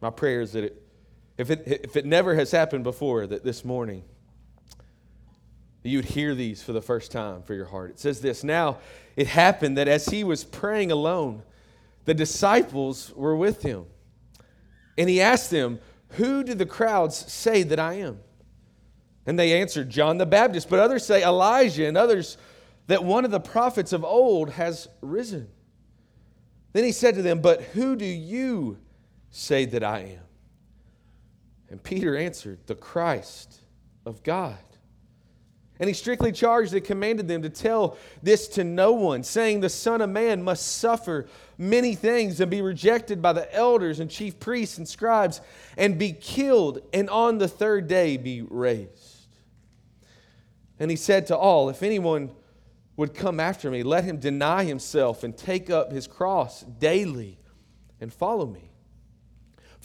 My prayer is that it, if, it, if it never has happened before, that this morning you'd hear these for the first time for your heart. It says this Now it happened that as he was praying alone, the disciples were with him. And he asked them, Who do the crowds say that I am? And they answered, John the Baptist. But others say Elijah, and others that one of the prophets of old has risen. Then he said to them, But who do you say that I am? And Peter answered, The Christ of God. And he strictly charged and commanded them to tell this to no one, saying, The Son of Man must suffer many things and be rejected by the elders and chief priests and scribes and be killed, and on the third day be raised. And he said to all, If anyone would come after me, let him deny himself and take up his cross daily and follow me.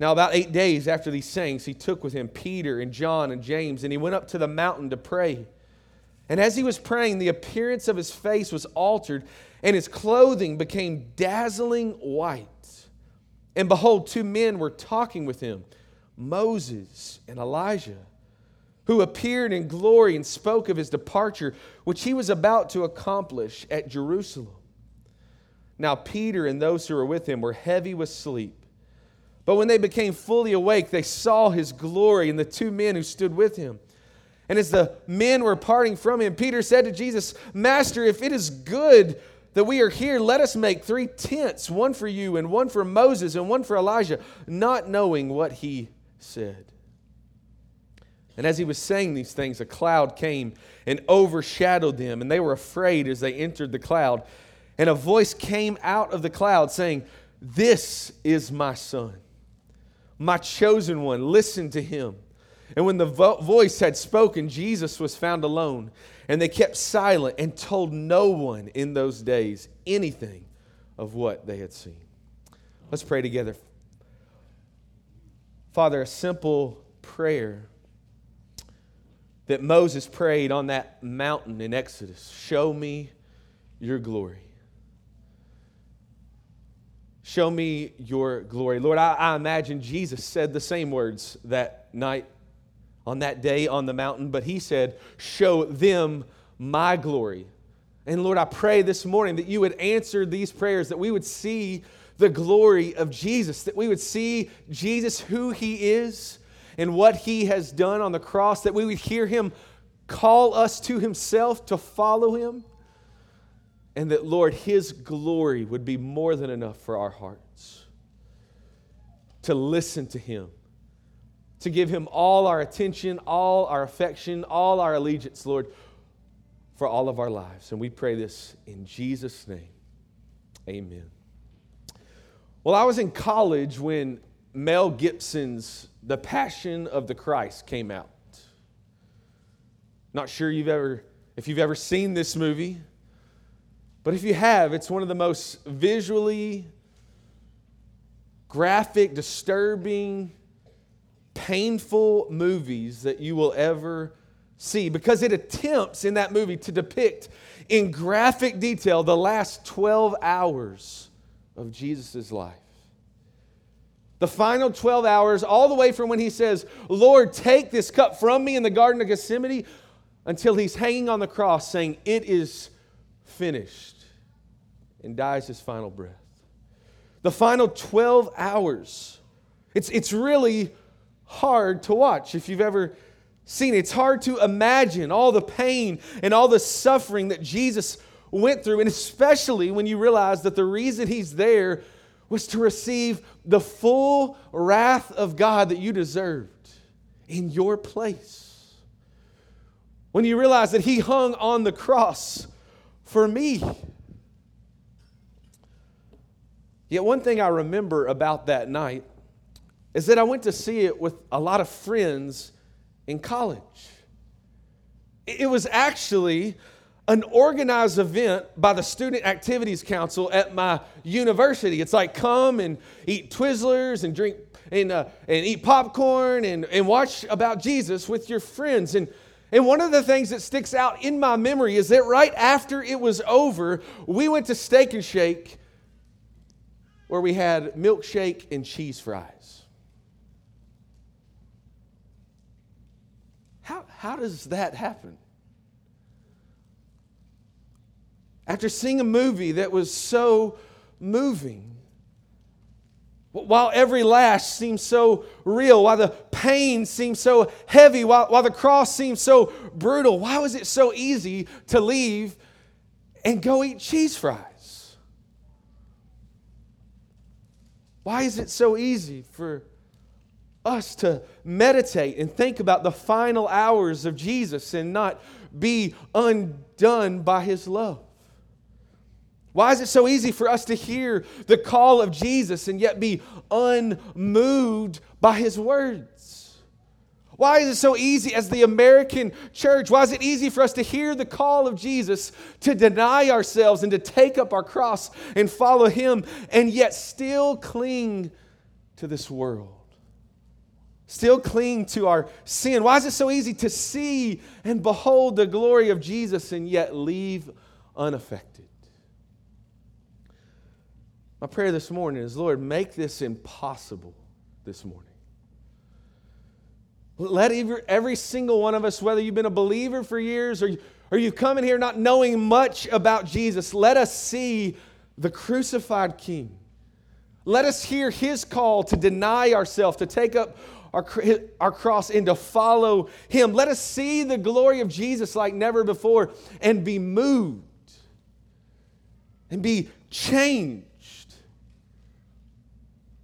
Now, about eight days after these sayings, he took with him Peter and John and James, and he went up to the mountain to pray. And as he was praying, the appearance of his face was altered, and his clothing became dazzling white. And behold, two men were talking with him Moses and Elijah, who appeared in glory and spoke of his departure, which he was about to accomplish at Jerusalem. Now, Peter and those who were with him were heavy with sleep. But when they became fully awake, they saw his glory and the two men who stood with him. And as the men were parting from him, Peter said to Jesus, Master, if it is good that we are here, let us make three tents one for you, and one for Moses, and one for Elijah, not knowing what he said. And as he was saying these things, a cloud came and overshadowed them, and they were afraid as they entered the cloud. And a voice came out of the cloud saying, This is my son my chosen one, listen to him. And when the vo- voice had spoken, Jesus was found alone. And they kept silent and told no one in those days anything of what they had seen. Let's pray together. Father, a simple prayer that Moses prayed on that mountain in Exodus show me your glory. Show me your glory. Lord, I, I, imagine Jesus said the same words that night on that day on the mountain, but he said, Show them my glory. And Lord, I pray this morning that you would answer these prayers, that we would see the glory of Jesus, that we would see Jesus, who he is, and what he has done on the cross, that we would hear him call us to himself to follow him and that, Lord, His glory would be more than enough for our hearts to listen to Him, to give Him all our attention, all our affection, all our allegiance, Lord, for all of our lives. And we pray this in Jesus' name. Amen. Well, I was in college when Mel Gibson's The Passion of the Christ came out. Not sure you've ever if you've ever seen this movie. But if you have, it's one of the most visually graphic, disturbing, painful movies that you will ever see because it attempts in that movie to depict in graphic detail the last 12 hours of Jesus' life. The final 12 hours, all the way from when he says, Lord, take this cup from me in the Garden of Gethsemane, until he's hanging on the cross saying, It is finished and dies his final breath. The final 12 hours. It's, it's really hard to watch if you've ever seen it. It's hard to imagine all the pain and all the suffering that Jesus went through, and especially when you realize that the reason he's there was to receive the full wrath of God that you deserved in your place. When you realize that he hung on the cross for me Yet, one thing I remember about that night is that I went to see it with a lot of friends in college. It was actually an organized event by the Student Activities Council at my university. It's like come and eat Twizzlers and drink and, uh, and eat popcorn and, and watch about Jesus with your friends. And, and one of the things that sticks out in my memory is that right after it was over, we went to Steak and Shake where we had milkshake and cheese fries. How, how does that happen? after seeing a movie that was so moving, while every lash seemed so real, while the pain seemed so heavy, while, while the cross seemed so brutal, why was it so easy to leave and go eat cheese fries? Why is it so easy for us to meditate and think about the final hours of Jesus and not be undone by his love? Why is it so easy for us to hear the call of Jesus and yet be unmoved by his words? Why is it so easy as the American church? Why is it easy for us to hear the call of Jesus to deny ourselves and to take up our cross and follow him and yet still cling to this world? Still cling to our sin? Why is it so easy to see and behold the glory of Jesus and yet leave unaffected? My prayer this morning is Lord, make this impossible this morning. Let every, single one of us, whether you've been a believer for years or, or you've come in here not knowing much about Jesus, let us see the crucified King. Let us hear his call to deny ourselves, to take up our, our cross, and to follow him. Let us see the glory of Jesus like never before and be moved and be changed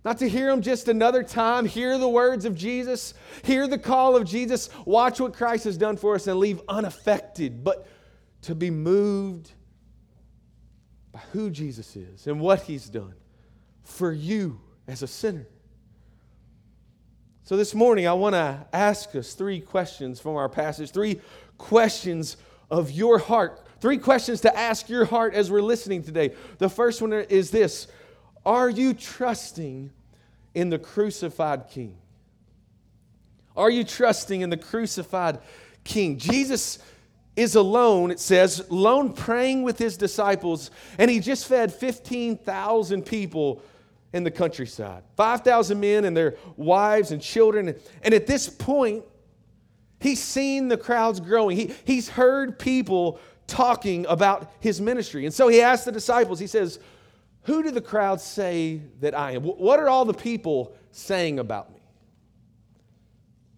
not to hear them just another time, hear the words of Jesus, hear the call of Jesus, watch what Christ has done for us and leave unaffected, but to be moved by who Jesus is and what he's done for you as a sinner. So this morning, I want to ask us three questions from our passage, three questions of your heart, three questions to ask your heart as we're listening today. The first one is this are you trusting in the crucified King? Are you trusting in the crucified King? Jesus is alone, it says, alone praying with his disciples, and he just fed 15,000 people in the countryside 5,000 men and their wives and children. And at this point, he's seen the crowds growing, he, he's heard people talking about his ministry. And so he asked the disciples, he says, who do the crowd say that I am? What are all the people saying about me?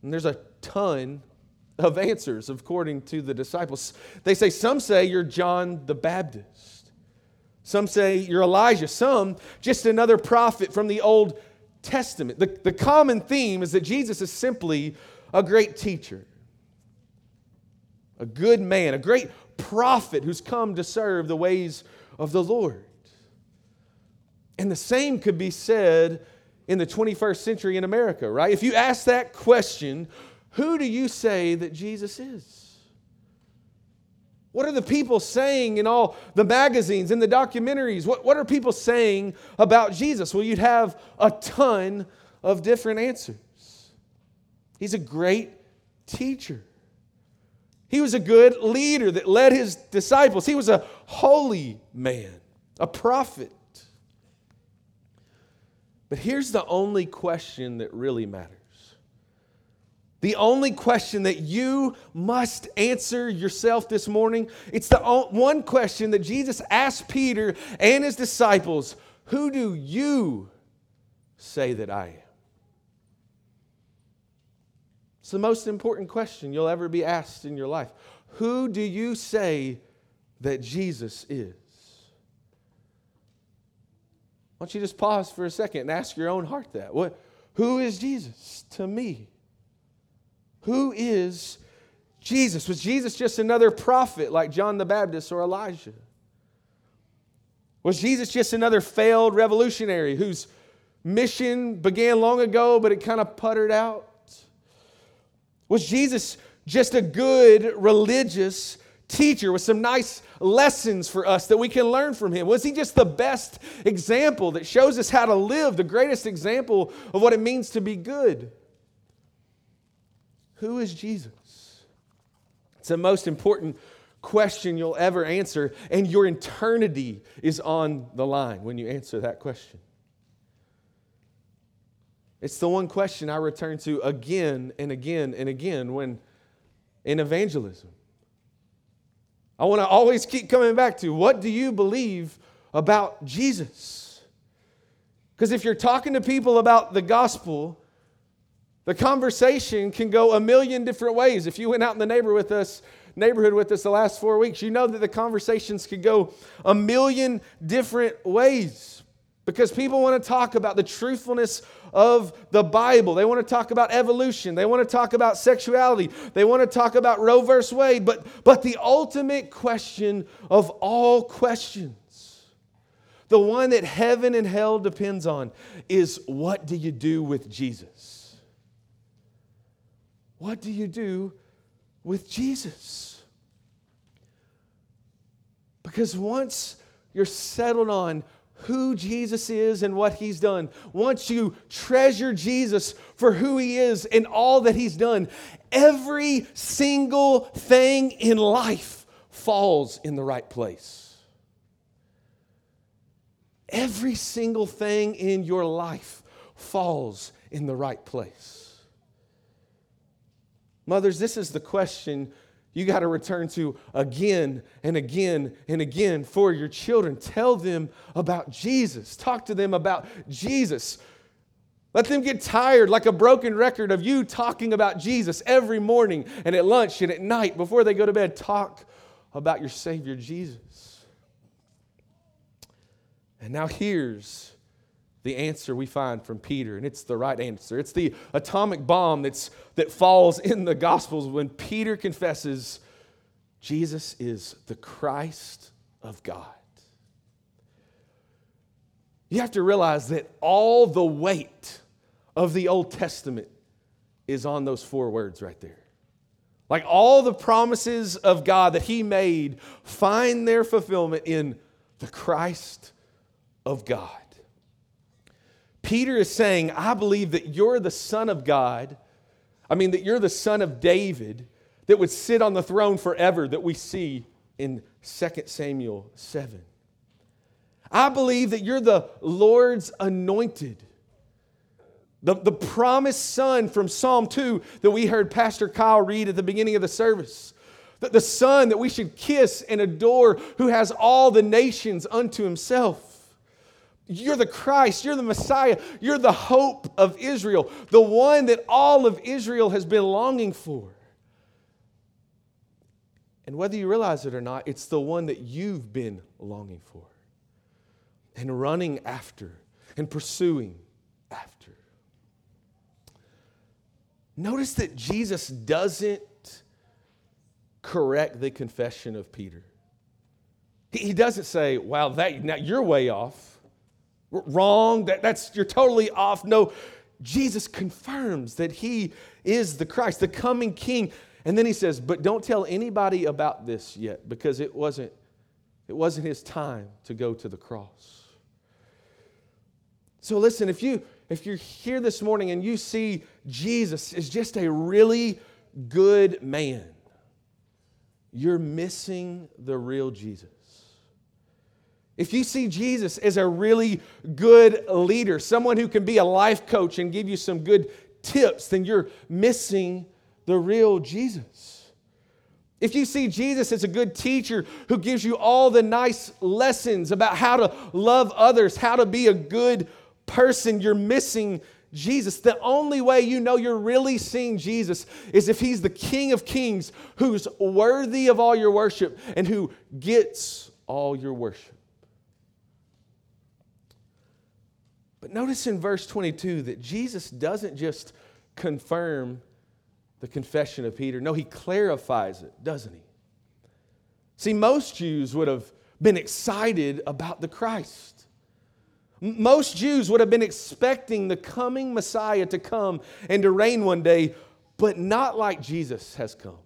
And there's a ton of answers according to the disciples. They say, Some say you're John the Baptist. Some say you're Elijah. Some just another prophet from the Old Testament. The, the common theme is that Jesus is simply a great teacher, a good man, a great prophet who's come to serve the ways of the Lord. And the same could be said in the 21st century in America, right? If you ask that question, who do you say that Jesus is? What are the people saying in all the magazines and the documentaries? What, what are people saying about Jesus? Well, you'd have a ton of different answers. He's a great teacher. He was a good leader that led his disciples. He was a holy man, a prophet. But here's the only question that really matters. The only question that you must answer yourself this morning, it's the one question that Jesus asked Peter and his disciples Who do you say that I am? It's the most important question you'll ever be asked in your life. Who do you say that Jesus is? Why don't you just pause for a second and ask your own heart that? What, who is Jesus to me? Who is Jesus? Was Jesus just another prophet like John the Baptist or Elijah? Was Jesus just another failed revolutionary whose mission began long ago, but it kind of puttered out? Was Jesus just a good religious teacher with some nice lessons for us that we can learn from him? Was he just the best example that shows us how to live, the greatest example of what it means to be good? Who is Jesus? It's the most important question you'll ever answer, and your eternity is on the line when you answer that question. It's the one question I return to again and again and again when in evangelism. I want to always keep coming back to what do you believe about Jesus? Because if you're talking to people about the gospel, the conversation can go a million different ways. If you went out in the neighbor with us, neighborhood with us the last four weeks, you know that the conversations could go a million different ways because people want to talk about the truthfulness of the Bible. They want to talk about evolution. They want to talk about sexuality. They want to talk about Roe versus Wade. But, but the ultimate question of all questions, the one that heaven and hell depends on, is what do you do with Jesus? What do you do with Jesus. Because once you're settled on who Jesus is and what he's done, once you treasure Jesus for who he is and all that he's done, every single thing in life falls in the right place. Every single thing in your life falls in the right place. Mothers, this is the question you got to return to again and again and again for your children. Tell them about Jesus. Talk to them about Jesus. Let them get tired like a broken record of you talking about Jesus every morning and at lunch and at night before they go to bed. Talk about your Savior Jesus. And now here's the answer we find from Peter, and it's the right answer. It's the atomic bomb that's, that falls in the Gospels when Peter confesses Jesus is the Christ of God. You have to realize that all the weight of the Old Testament is on those four words right there. Like all the promises of God that He made find their fulfillment in the Christ of God. Peter is saying, I believe that you're the Son of God. I mean, that you're the Son of David that would sit on the throne forever that we see in 2 Samuel 7. I believe that you're the Lord's anointed. The, the promised son from Psalm 2 that we heard Pastor Kyle read at the beginning of the service. That the son that we should kiss and adore, who has all the nations unto himself. You're the Christ. You're the Messiah. You're the hope of Israel, the one that all of Israel has been longing for. And whether you realize it or not, it's the one that you've been longing for and running after and pursuing after. Notice that Jesus doesn't correct the confession of Peter. He doesn't say, Wow, that, now you're way off wrong, that, that's you're totally off. No, Jesus confirms that he is the Christ, the coming king. And then he says, but don't tell anybody about this yet because it wasn't it wasn't his time to go to the cross. So listen, if you if you're here this morning and you see Jesus is just a really good man, you're missing the real Jesus. If you see Jesus as a really good leader, someone who can be a life coach and give you some good tips, then you're missing the real Jesus. If you see Jesus as a good teacher who gives you all the nice lessons about how to love others, how to be a good person, you're missing Jesus. The only way you know you're really seeing Jesus is if He's the King of Kings who's worthy of all your worship and who gets all your worship. But notice in verse 22 that Jesus doesn't just confirm the confession of Peter. No, he clarifies it, doesn't he? See, most Jews would have been excited about the Christ. Most Jews would have been expecting the coming Messiah to come and to reign one day, but not like Jesus has come.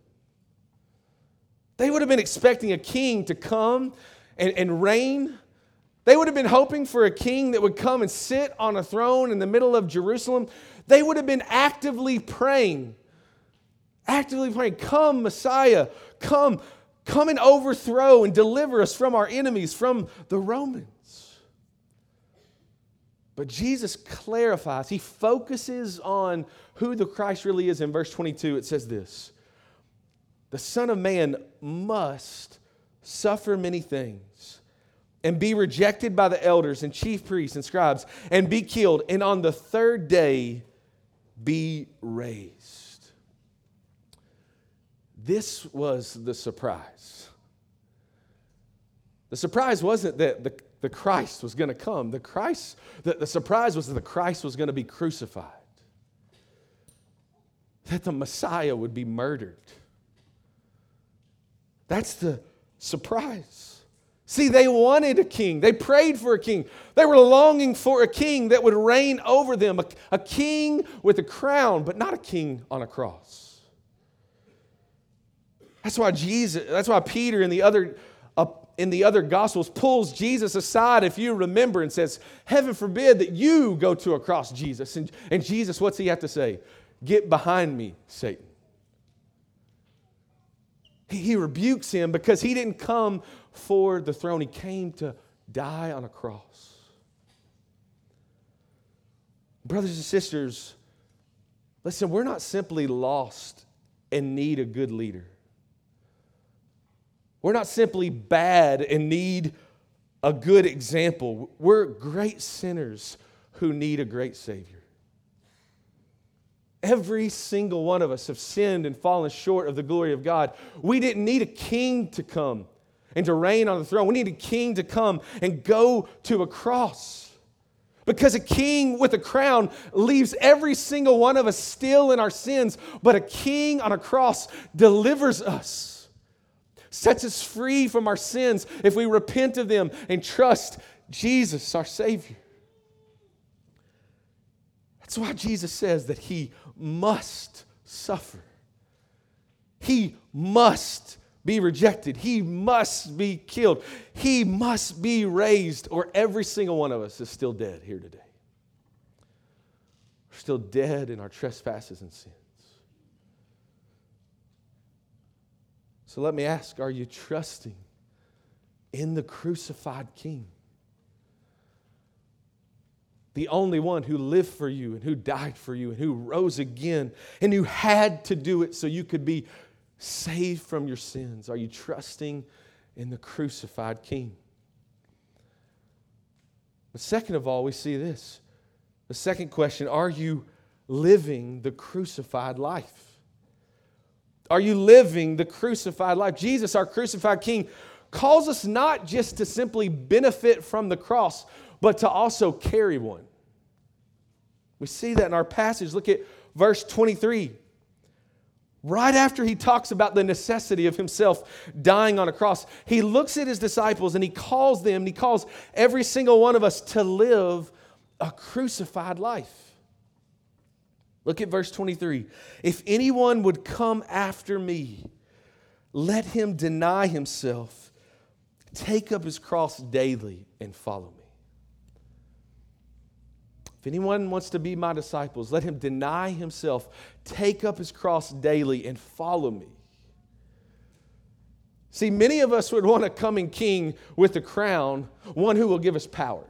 They would have been expecting a king to come and, and reign. They would have been hoping for a king that would come and sit on a throne in the middle of Jerusalem. They would have been actively praying, actively praying, Come, Messiah, come, come and overthrow and deliver us from our enemies, from the Romans. But Jesus clarifies, he focuses on who the Christ really is. In verse 22, it says this The Son of Man must suffer many things and be rejected by the elders and chief priests and scribes and be killed, and on the third day be raised. This was the surprise. The surprise wasn't that the the Christ was going to come. The Christ, the, the surprise was that the Christ was going to be crucified. That the Messiah would be murdered. That's the surprise. See, they wanted a king. They prayed for a king. They were longing for a king that would reign over them, a, a king with a crown, but not a king on a cross. That's why Jesus, that's why Peter and the other in the other gospels pulls Jesus aside, if you remember, and says, Heaven forbid that you go to a cross, Jesus. And, and Jesus, what's he have to say? Get behind me, Satan. He, he rebukes him because he didn't come for the throne, he came to die on a cross. Brothers and sisters, listen, we're not simply lost and need a good leader. We're not simply bad and need a good example. We're great sinners who need a great Savior. Every single one of us have sinned and fallen short of the glory of God. We didn't need a king to come and to reign on the throne. We need a king to come and go to a cross. Because a king with a crown leaves every single one of us still in our sins, but a king on a cross delivers us sets us free from our sins if we repent of them and trust Jesus, our Savior. That's why Jesus says that He must suffer. He must be rejected. He must be killed. He must be raised, or every single one of us is still dead here today. We're still dead in our trespasses and sins. So let me ask are you trusting in the crucified King? The only one who lived for you and who died for you and who rose again and who had to do it so you could be saved from your sins. Are you trusting in the crucified King? But second of all, we see this. The second question are you living the crucified life? Are you living the crucified life? Jesus, our crucified King, calls us not just to simply benefit from the cross, but to also carry one. We see that in our passage. Look at verse 23. Right after he talks about the necessity of himself dying on a cross, he looks at his disciples and he calls them, and he calls every single one of us to live a crucified life. Look at verse 23. If anyone would come after me, let him deny himself, take up his cross daily, and follow me. If anyone wants to be my disciples, let him deny himself, take up his cross daily, and follow me. See, many of us would want a coming king with a crown, one who will give us power.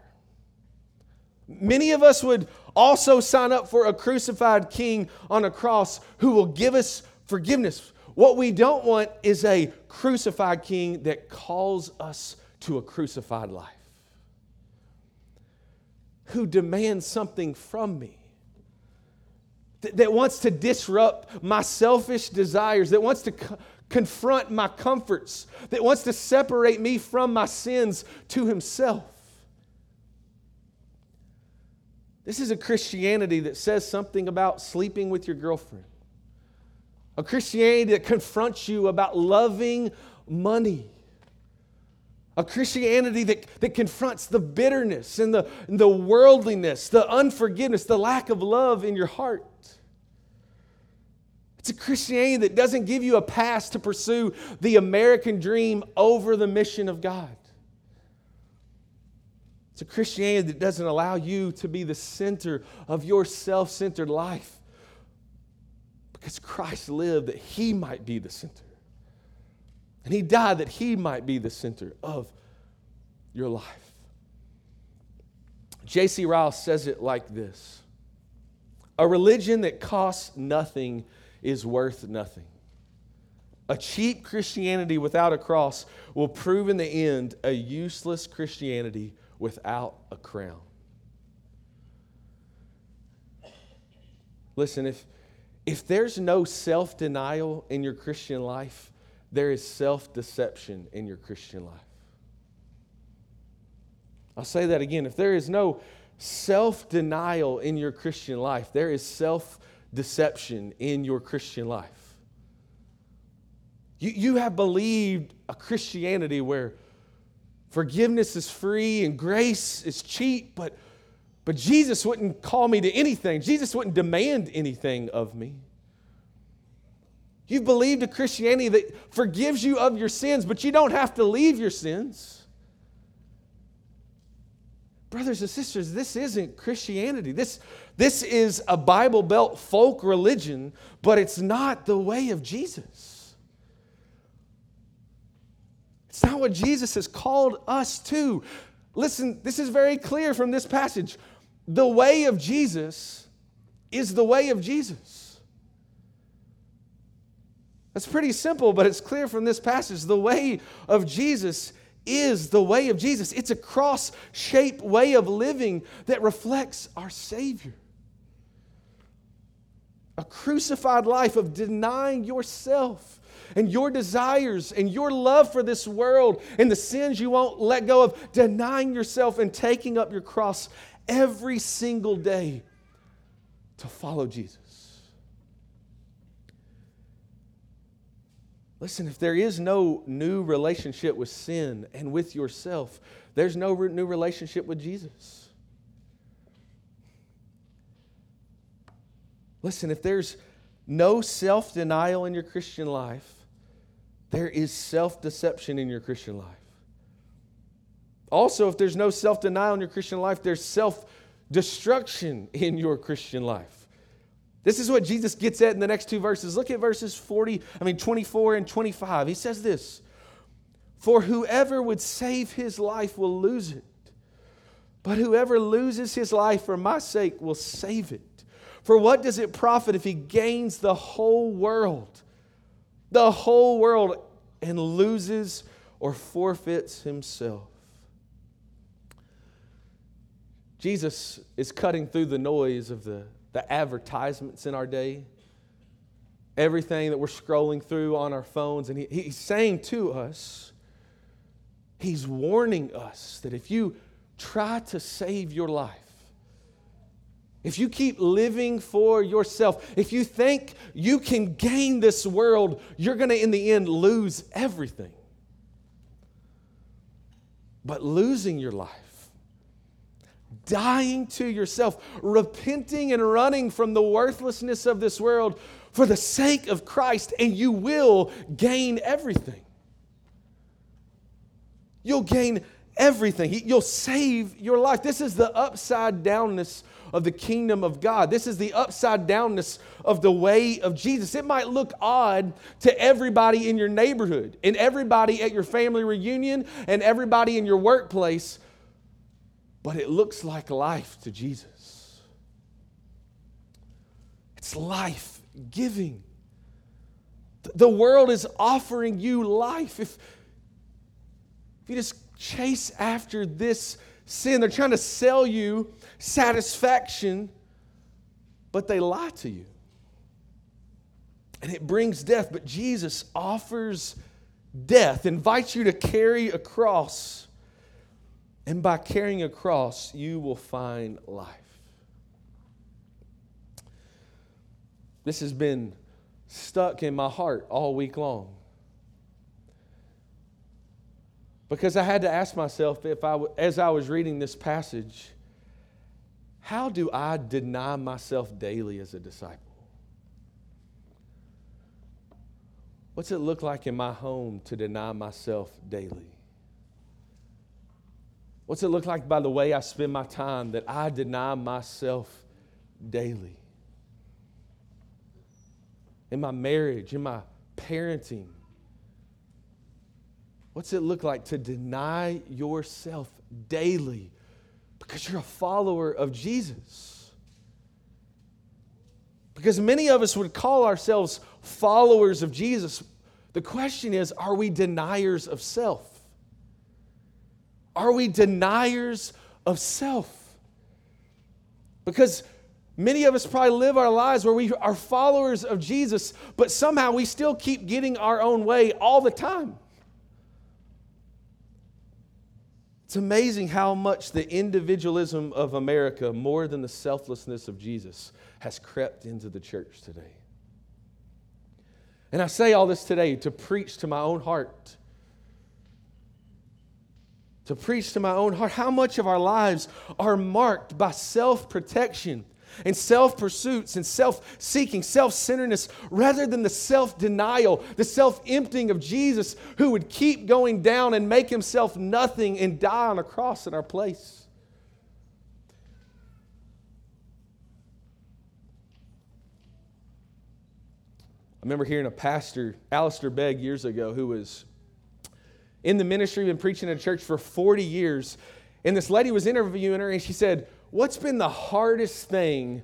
Many of us would also sign up for a crucified king on a cross who will give us forgiveness. What we don't want is a crucified king that calls us to a crucified life, who demands something from me. That wants to disrupt my selfish desires, that wants to co- confront my comforts, that wants to separate me from my sins to himself. This is a Christianity that says something about sleeping with your girlfriend. A Christianity that confronts you about loving money. A Christianity that, that confronts the bitterness and the, and the worldliness, the unforgiveness, the lack of love in your heart. It's a Christianity that doesn't give you a pass to pursue the American dream over the mission of God. It's a Christianity that doesn't allow you to be the center of your self centered life because Christ lived that he might be the center. And he died that he might be the center of your life. J.C. Ryle says it like this A religion that costs nothing is worth nothing. A cheap Christianity without a cross will prove in the end a useless Christianity without a crown. Listen, if, if there's no self denial in your Christian life, there is self deception in your Christian life. I'll say that again. If there is no self denial in your Christian life, there is self deception in your Christian life. You, you have believed a Christianity where forgiveness is free and grace is cheap, but, but Jesus wouldn't call me to anything. Jesus wouldn't demand anything of me. You've believed a Christianity that forgives you of your sins, but you don't have to leave your sins. Brothers and sisters, this isn't Christianity. This, this is a Bible Belt folk religion, but it's not the way of Jesus. It's not what Jesus has called us to. Listen, this is very clear from this passage. The way of Jesus is the way of Jesus. That's pretty simple, but it's clear from this passage. The way of Jesus is the way of Jesus. It's a cross shaped way of living that reflects our Savior. A crucified life of denying yourself and your desires and your love for this world and the sins you won't let go of, denying yourself and taking up your cross every single day to follow Jesus. Listen, if there is no new relationship with sin and with yourself, there's no new relationship with Jesus. Listen, if there's no self denial in your Christian life, there is self deception in your Christian life. Also, if there's no self denial in your Christian life, there's self destruction in your Christian life. This is what Jesus gets at in the next two verses. Look at verses 40, I mean 24 and 25. He says this, "For whoever would save his life will lose it, but whoever loses his life for my sake will save it. For what does it profit if he gains the whole world, the whole world and loses or forfeits himself?" Jesus is cutting through the noise of the the advertisements in our day, everything that we're scrolling through on our phones. And he, he's saying to us, he's warning us that if you try to save your life, if you keep living for yourself, if you think you can gain this world, you're going to, in the end, lose everything. But losing your life dying to yourself, repenting and running from the worthlessness of this world for the sake of Christ, and you will gain everything. You'll gain everything. You'll save your life. This is the upside downness of the kingdom of God. This is the upside downness of the way of Jesus. It might look odd to everybody in your neighborhood, and everybody at your family reunion, and everybody in your workplace but it looks like life to Jesus. It's life giving. The world is offering you life. If, if you just chase after this sin, they're trying to sell you satisfaction, but they lie to you. And it brings death, but Jesus offers death, invites you to carry a cross and by carrying a cross, you will find life. This has been stuck in my heart all week long. Because I had to ask myself if I, as I was reading this passage, how do I deny myself daily as a disciple? What's it look like in my home to deny myself daily? What's it look like by the way I spend my time that I deny myself daily? In my marriage, in my parenting, what's it look like to deny yourself daily because you're a follower of Jesus? Because many of us would call ourselves followers of Jesus. The question is are we deniers of self? Are we deniers of self? Because many of us probably live our lives where we are followers of Jesus, but somehow we still keep getting our own way all the time. It's amazing how much the individualism of America, more than the selflessness of Jesus, has crept into the church today. And I say all this today to preach to my own heart to preach to my own heart how much of our lives are marked by self protection and self pursuits and self seeking, self centeredness, rather than the self denial, the self emptying of Jesus who would keep going down and make himself nothing and die on a cross in our place. I remember hearing a pastor, Alistair Begg, years ago, who was in the ministry, been preaching in a church for 40 years. And this lady was interviewing her, and she said, What's been the hardest thing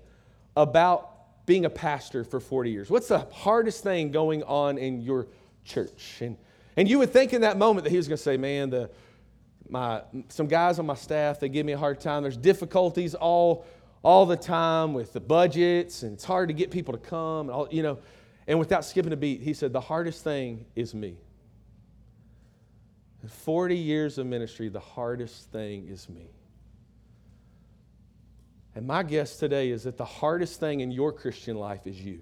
about being a pastor for 40 years? What's the hardest thing going on in your church? And, and you would think in that moment that he was going to say, Man, the, my, some guys on my staff, they give me a hard time. There's difficulties all, all the time with the budgets, and it's hard to get people to come. And all, you know, and without skipping a beat, he said, The hardest thing is me. In 40 years of ministry, the hardest thing is me. And my guess today is that the hardest thing in your Christian life is you.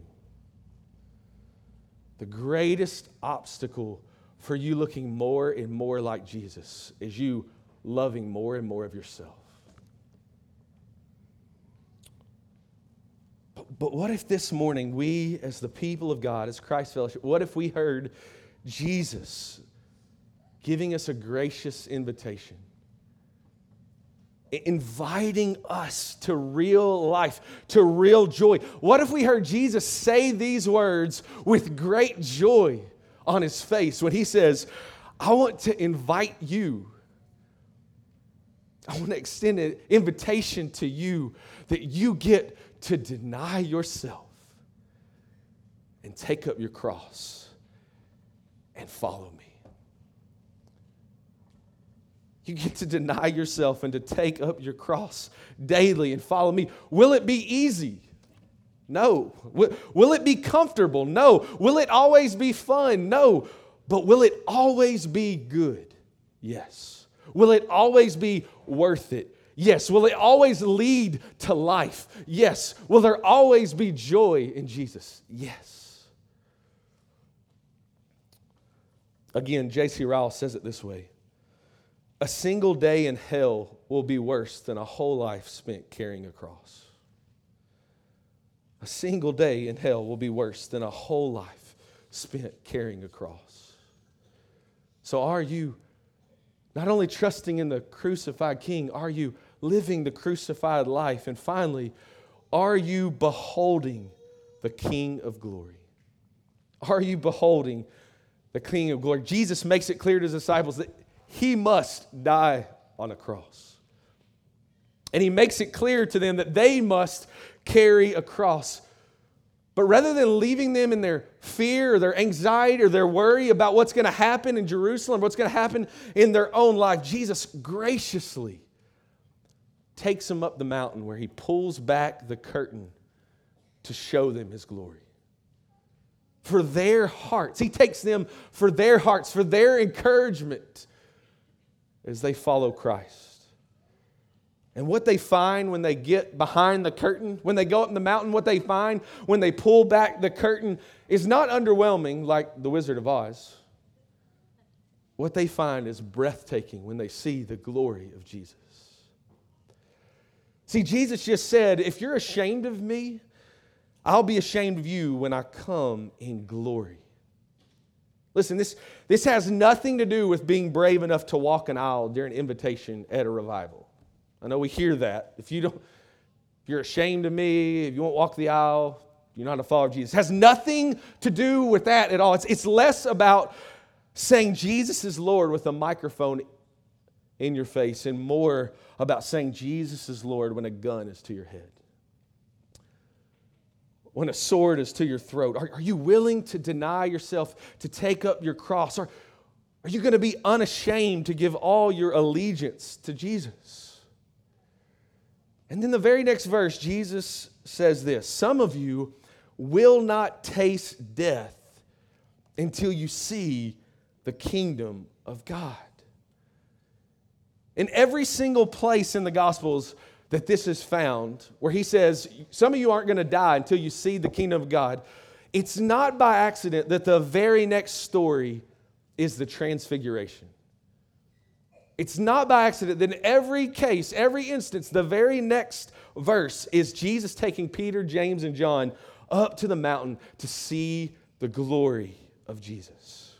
The greatest obstacle for you looking more and more like Jesus is you loving more and more of yourself. But, but what if this morning we, as the people of God, as Christ Fellowship, what if we heard Jesus giving us a gracious invitation, inviting us to real life, to real joy. What if we heard Jesus say these words with great joy on his face when he says, I want to invite you. I want to extend an invitation to you that you get to deny yourself and take up your cross and follow me. You get to deny yourself and to take up your cross daily and follow me. Will it be easy? No. Will it be comfortable? No. Will it always be fun? No. But will it always be good? Yes. Will it always be worth it? Yes. Will it always lead to life? Yes. Will there always be joy in Jesus? Yes. Again, J.C. Ryle says it this way a single day in hell will be worse than a whole life spent carrying a cross. A single day in hell will be worse than a whole life spent carrying a cross. So, are you not only trusting in the crucified King, are you living the crucified life? And finally, are you beholding the King of glory? Are you beholding the King of glory? Jesus makes it clear to his disciples that he must die on a cross. And he makes it clear to them that they must carry a cross. But rather than leaving them in their fear or their anxiety or their worry about what's going to happen in Jerusalem, what's going to happen in their own life, Jesus graciously takes them up the mountain where he pulls back the curtain to show them his glory. For their hearts, he takes them for their hearts, for their encouragement as they follow Christ. And what they find when they get behind the curtain, when they go up in the mountain, what they find when they pull back the curtain is not underwhelming like the Wizard of Oz. what they find is breathtaking when they see the glory of Jesus. See, Jesus just said, If you're ashamed of me, I'll be ashamed of you when I come in glory. Listen, this, this has nothing to do with being brave enough to walk an aisle during invitation at a revival. I know we hear that. If you don't, if you're ashamed of me, if you won't walk the aisle, you're not a follower of Jesus. It has nothing to do with that at all. It's, it's less about saying Jesus is Lord with a microphone in your face and more about saying Jesus is Lord when a gun is to your head when a sword is to your throat? Are, are you willing to deny yourself, to take up your cross? Or are you going to be unashamed to give all your allegiance to Jesus? And then the very next verse, Jesus says this Some of you will not taste death until you see the kingdom of God. In every single place in the Gospels, that this is found, where he says, Some of you aren't going to die until you see the kingdom of God. It's not by accident that the very next story is the transfiguration. It's not by accident that in every case, every instance, the very next verse is Jesus taking Peter, James, and John up to the mountain to see the glory of Jesus.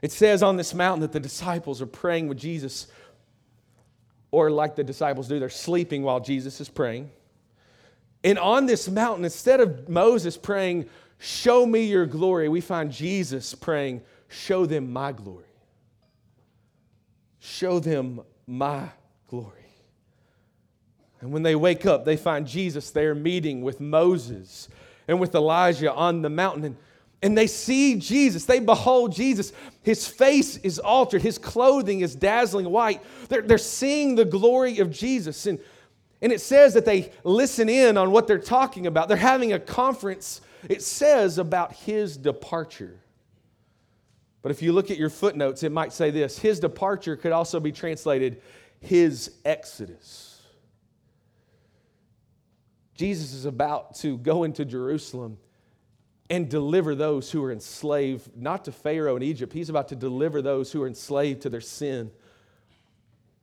It says on this mountain that the disciples are praying with Jesus or like the disciples do, they're sleeping while Jesus is praying. And on this mountain, instead of Moses praying, Show me your glory, we find Jesus praying, Show them my glory. Show them my glory. And when they wake up, they find Jesus there meeting with Moses and with Elijah on the mountain. And and they see Jesus. They behold Jesus. His face is altered. His clothing is dazzling white. They're, they're seeing the glory of Jesus. And, and it says that they listen in on what they're talking about. They're having a conference, it says, about his departure. But if you look at your footnotes, it might say this His departure could also be translated his exodus. Jesus is about to go into Jerusalem and deliver those who are enslaved, not to Pharaoh in Egypt. He's about to deliver those who are enslaved to their sin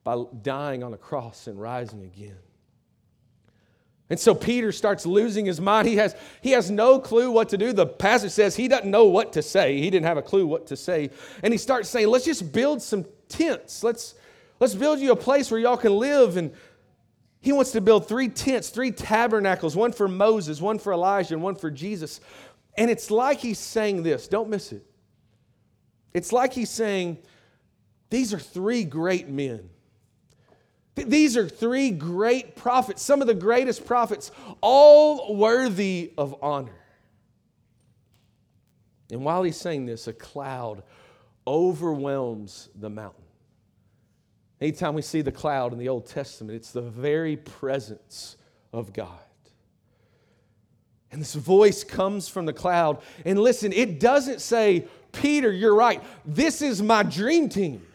by dying on the cross and rising again. And so Peter starts losing his mind. He has, he has no clue what to do. The passage says he doesn't know what to say. He didn't have a clue what to say. And he starts saying, let's just build some tents. Let's, let's build you a place where y'all can live. And he wants to build three tents, three tabernacles, one for Moses, one for Elijah, and one for Jesus. And it's like he's saying this, don't miss it. It's like he's saying, These are three great men. These are three great prophets, some of the greatest prophets, all worthy of honor. And while he's saying this, a cloud overwhelms the mountain. Anytime we see the cloud in the Old Testament, it's the very presence of God. And this voice comes from the cloud. And listen, it doesn't say, Peter, you're right. This is my dream team.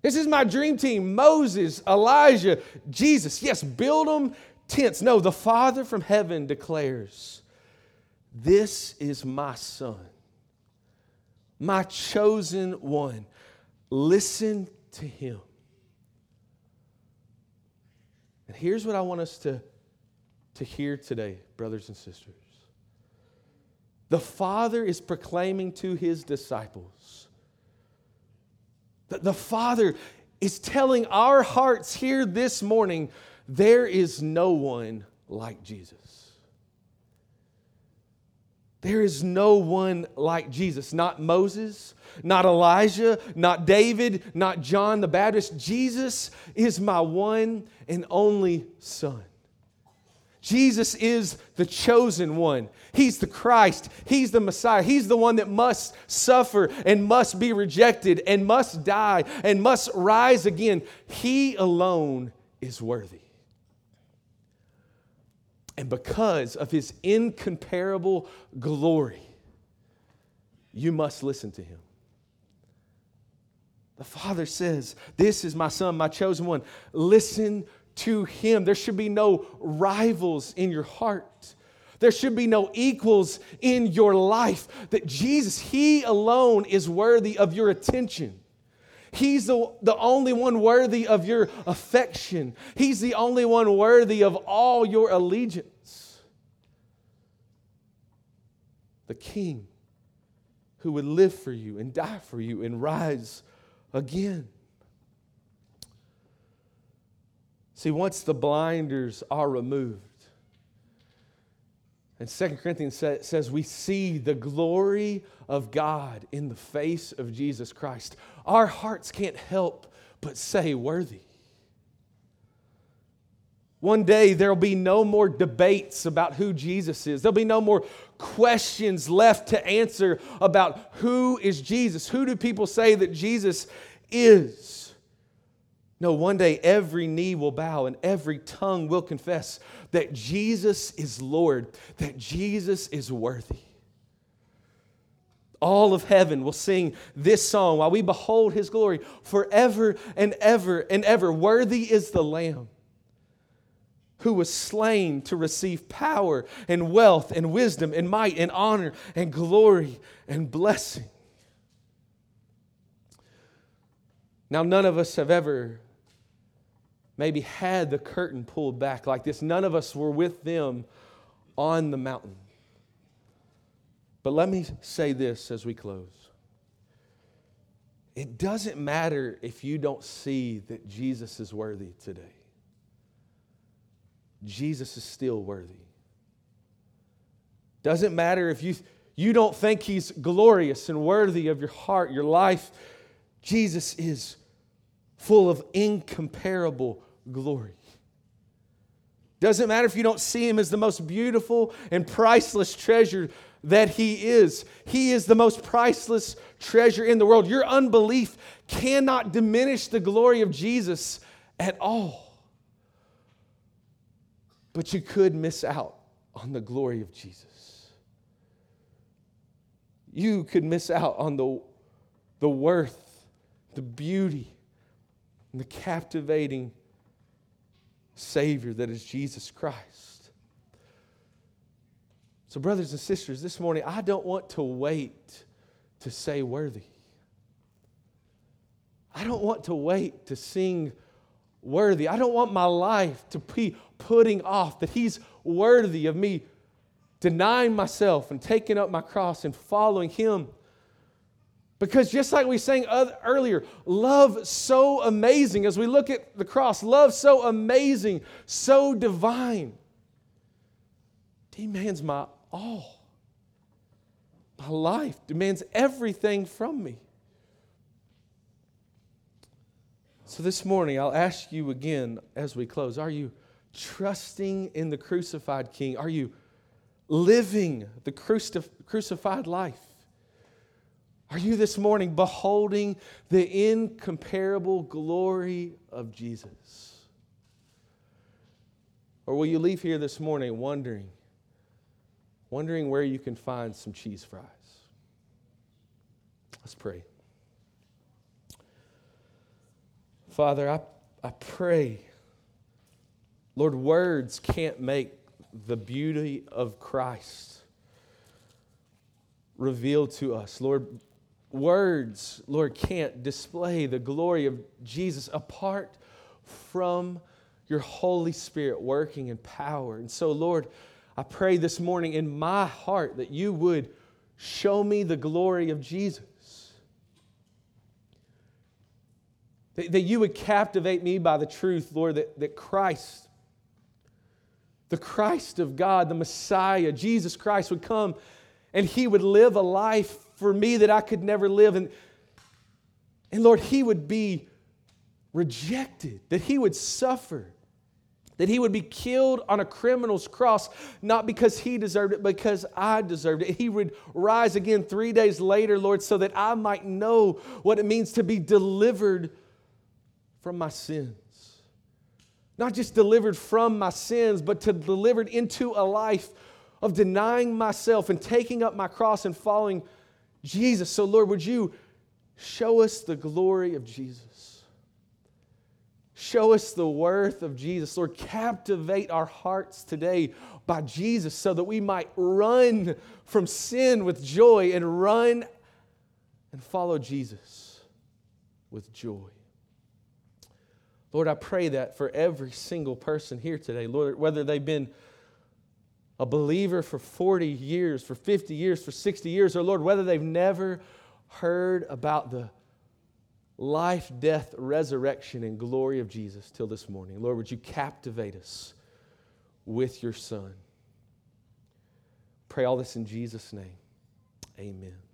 This is my dream team Moses, Elijah, Jesus. Yes, build them tents. No, the Father from heaven declares, This is my son, my chosen one. Listen to him. And here's what I want us to to hear today, brothers and sisters. The Father is proclaiming to his disciples. that the Father is telling our hearts here this morning there is no one like Jesus. There is no one like Jesus. Not Moses, not Elijah, not David, not John the Baptist. Jesus is my one and only Son. Jesus is the chosen one. He's the Christ. He's the Messiah. He's the one that must suffer and must be rejected and must die and must rise again. He alone is worthy. And because of his incomparable glory, you must listen to him. The Father says, This is my Son, my chosen one. Listen to Him. There should be no rivals in your heart. There should be no equals in your life. That Jesus, He alone is worthy of your attention. He's the, the only one worthy of your affection. He's the only one worthy of all your allegiance. The King who would live for you and die for you and rise again. See, once the blinders are removed, and Second Corinthians says we see the glory of God in the face of Jesus Christ. Our hearts can't help but say, Worthy. One day there'll be no more debates about who Jesus is. There'll be no more questions left to answer about who is Jesus. Who do people say that Jesus is? No, one day every knee will bow and every tongue will confess that Jesus is Lord, that Jesus is worthy. All of heaven will sing this song while we behold his glory forever and ever and ever. Worthy is the Lamb who was slain to receive power and wealth and wisdom and might and honor and glory and blessing. Now, none of us have ever maybe had the curtain pulled back like this. None of us were with them on the mountain. But let me say this as we close. It doesn't matter if you don't see that Jesus is worthy today. Jesus is still worthy. Doesn't matter if you, you don't think he's glorious and worthy of your heart, your life. Jesus is full of incomparable glory. Doesn't matter if you don't see him as the most beautiful and priceless treasure that he is. He is the most priceless treasure in the world. Your unbelief cannot diminish the glory of Jesus at all. But you could miss out on the glory of Jesus. You could miss out on the, the worth, the beauty, and the captivating Savior that is Jesus Christ. So, brothers and sisters, this morning, I don't want to wait to say worthy. I don't want to wait to sing worthy. I don't want my life to be putting off that He's worthy of me denying myself and taking up my cross and following Him. Because just like we sang earlier, love so amazing, as we look at the cross, love so amazing, so divine, demands my all. My life demands everything from me. So this morning, I'll ask you again as we close are you trusting in the crucified King? Are you living the crucified life? Are you this morning beholding the incomparable glory of Jesus? Or will you leave here this morning wondering, wondering where you can find some cheese fries? Let's pray. Father, I, I pray, Lord, words can't make the beauty of Christ revealed to us. Lord, words, Lord, can't display the glory of Jesus apart from your Holy Spirit working in power. And so, Lord, I pray this morning in my heart that you would show me the glory of Jesus. That, that you would captivate me by the truth, Lord, that, that Christ, the Christ of God, the Messiah, Jesus Christ, would come and he would live a life for me that I could never live. And, and Lord, he would be rejected, that he would suffer, that he would be killed on a criminal's cross, not because he deserved it, because I deserved it. He would rise again three days later, Lord, so that I might know what it means to be delivered from my sins. Not just delivered from my sins, but to delivered into a life of denying myself and taking up my cross and following Jesus. So, Lord, would you show us the glory of Jesus? Show us the worth of Jesus. Lord, captivate our hearts today by Jesus so that we might run from sin with joy and run and follow Jesus with joy. Lord, I pray that for every single person here today, Lord, whether they've been a believer for 40 years, for 50 years, for 60 years, or Lord, whether they've never heard about the life, death, resurrection, and glory of Jesus till this morning. Lord, would you captivate us with your Son? Pray all this in Jesus' name. Amen.